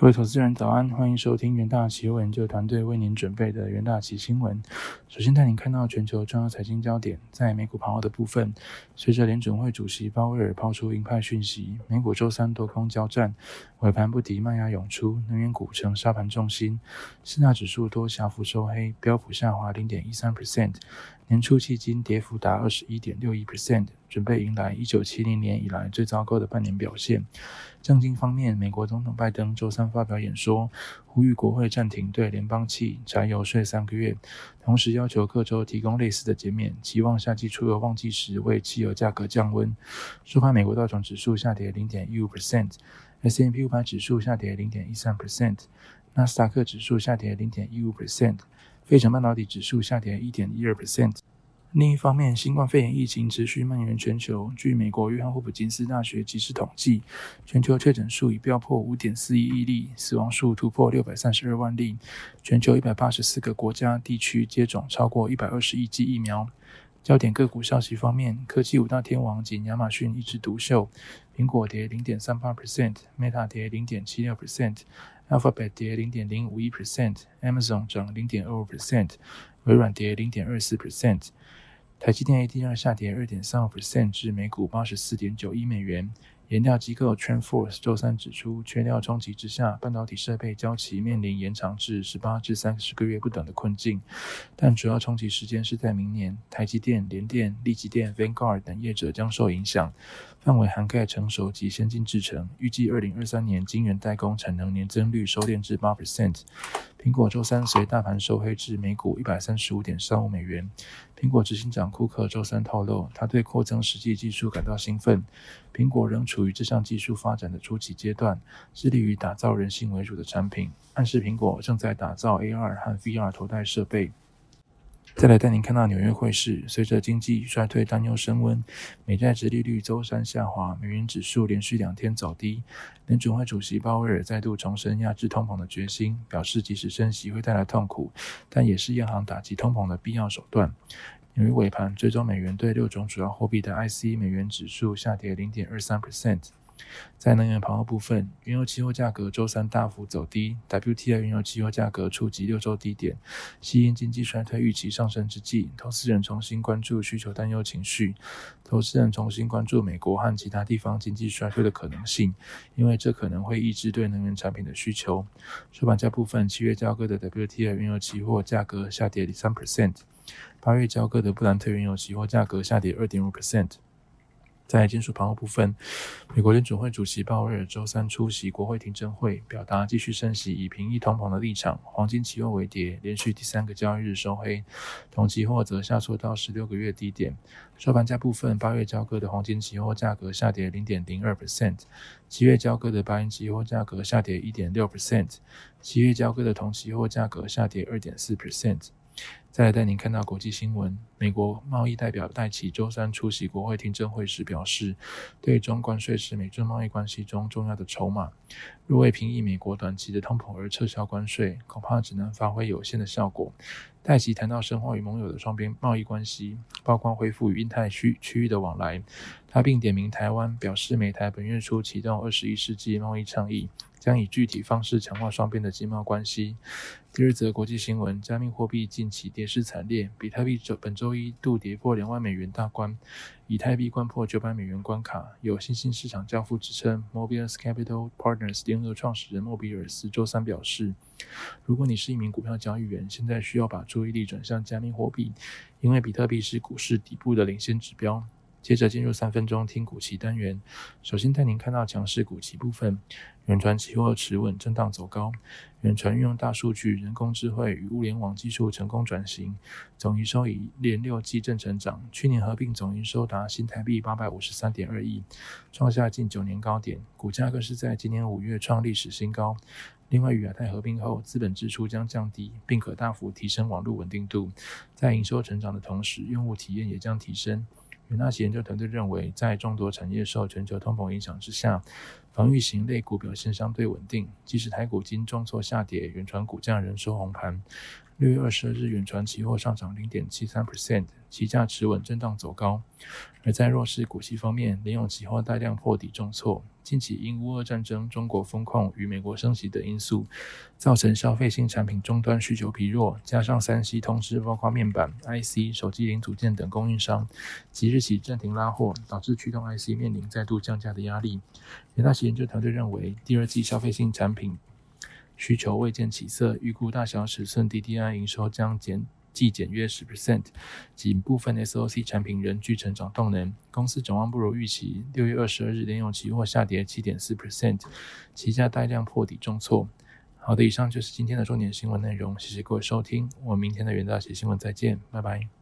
各位投资人早安，欢迎收听元大期货研究团队为您准备的元大期新闻。首先带您看到全球重要财经焦点，在美股盘后的部分，随着联准会主席鲍威尔抛出鹰派讯息，美股周三多空交战，尾盘不敌卖压涌出，能源股成沙盘重心，四大指数多小幅收黑，标普下滑零点一三 percent。年初迄今跌幅达二十一点六一 percent，准备迎来一九七零年以来最糟糕的半年表现。政经方面，美国总统拜登周三发表演说，呼吁国会暂停对联邦汽柴油税三个月，同时要求各州提供类似的减免，期望夏季出游旺季时为汽油价格降温。收盘，美国道琼指数下跌零点一五 percent，S M P 五百指数下跌零点一三 percent，纳斯达克指数下跌零点一五 percent。费城半导体指数下跌一点一二 percent。另一方面，新冠肺炎疫情持续蔓延全球。据美国约翰霍普金斯大学及时统计，全球确诊数已飙破五点四一亿例，死亡数突破六百三十二万例。全球一百八十四个国家地区接种超过一百二十亿剂疫苗。焦点个股消息方面，科技五大天王仅亚马逊一枝独秀，苹果跌零点三八 percent，Meta 跌零点七六 percent。Alphabet 跌零点零五一 percent，Amazon 涨零点二五 percent，微软跌零点二四 percent，台积电 ADR 下跌二点三五 percent 至每股八十四点九一美元。研料机构 TrendForce 周三指出，缺料冲击之下，半导体设备交期面临延长至十八至三十个月不等的困境，但主要冲击时间是在明年。台积电、联电、力积电、Vanguard 等业者将受影响，范围涵盖成熟及先进制程。预计二零二三年晶圆代工产能年增率收敛至八 percent。苹果周三随大盘收黑至每股一百三十五点三五美元。苹果执行长库克周三透露，他对扩增实际技术感到兴奋。苹果仍处于这项技术发展的初期阶段，致力于打造人性为主的产品，暗示苹果正在打造 AR 和 VR 头戴设备。再来带您看到纽约汇市，随着经济衰退担忧升温，美债殖利率周三下滑，美元指数连续两天走低。联准会主席鲍威尔再度重申压制通膨的决心，表示即使升息会带来痛苦，但也是央行打击通膨的必要手段。由于尾盘，最终美元对六种主要货币的 IC 美元指数下跌零点二三 percent。在能源盘后部分，原油期货价格周三大幅走低，WTI 原油期货价格触及六周低点。吸引经济衰退预期上升之际，投资人重新关注需求担忧情绪。投资人重新关注美国和其他地方经济衰退的可能性，因为这可能会抑制对能源产品的需求。收盘价部分，七月交割的 WTI 原油期货价格下跌三 percent，八月交割的布兰特原油期货价格下跌二点五 percent。在金属盘后部分，美国联准会主席鲍威尔周三出席国会听证会，表达继续升息以平抑通膨的立场。黄金期货为跌，连续第三个交易日收黑，铜期货则下挫到十六个月低点。收盘价部分，八月交割的黄金期货价格下跌零点零二 percent，七月交割的白银期货价格下跌一点六 percent，七月交割的铜期货价格下跌二点四 percent。再来带您看到国际新闻。美国贸易代表戴奇周三出席国会听证会时表示，对中关税是美中贸易关系中重要的筹码。若为平抑美国短期的通膨而撤销关税，恐怕只能发挥有限的效果。戴奇谈到深化与盟友的双边贸易关系，包括恢复与印太区区域的往来。他并点名台湾，表示美台本月初启动二十一世纪贸易倡议。将以具体方式强化双边的经贸关系。第二则国际新闻：加密货币近期跌是惨烈，比特币周本周一度跌破两万美元大关，以太币关破九百美元关卡。有新兴市场教父之称，Mobius Capital Partners 联合创始人莫比尔斯周三表示：“如果你是一名股票交易员，现在需要把注意力转向加密货币，因为比特币是股市底部的领先指标。”接着进入三分钟听股期单元，首先带您看到强势股期部分。远传期货持稳，震荡走高。远传运用大数据、人工智慧与物联网技术成功转型，总营收已连六季正成长。去年合并总营收达新台币八百五十三点二亿，创下近九年高点。股价更是在今年五月创历史新高。另外，与亚太合并后，资本支出将降低，并可大幅提升网络稳定度。在营收成长的同时，用户体验也将提升。远大奇研究团队认为，在众多产业受全球通膨影响之下，防御型类股表现相对稳定，即使台股今重挫下跌，远传股价仍收红盘。六月二十二日，远传期货上涨零点七三 percent，期价持稳震荡走高。而在弱势股息方面，联咏期货大量破底重挫。近期因乌俄战争、中国风控与美国升息等因素，造成消费性产品终端需求疲弱，加上三 C 通知包括面板、IC、手机零组件等供应商即日起暂停拉货，导致驱动 IC 面临再度降价的压力。元大旗研究团队认为，第二季消费性产品。需求未见起色，预估大小尺寸 DDI 营收将减季减约十 percent，仅部分 SOC 产品仍具成长动能。公司展望不如预期，六月二十二日连用期货下跌七点四 percent，旗下带量破底重挫。好的，以上就是今天的重点新闻内容，谢谢各位收听，我们明天的元大写新闻再见，拜拜。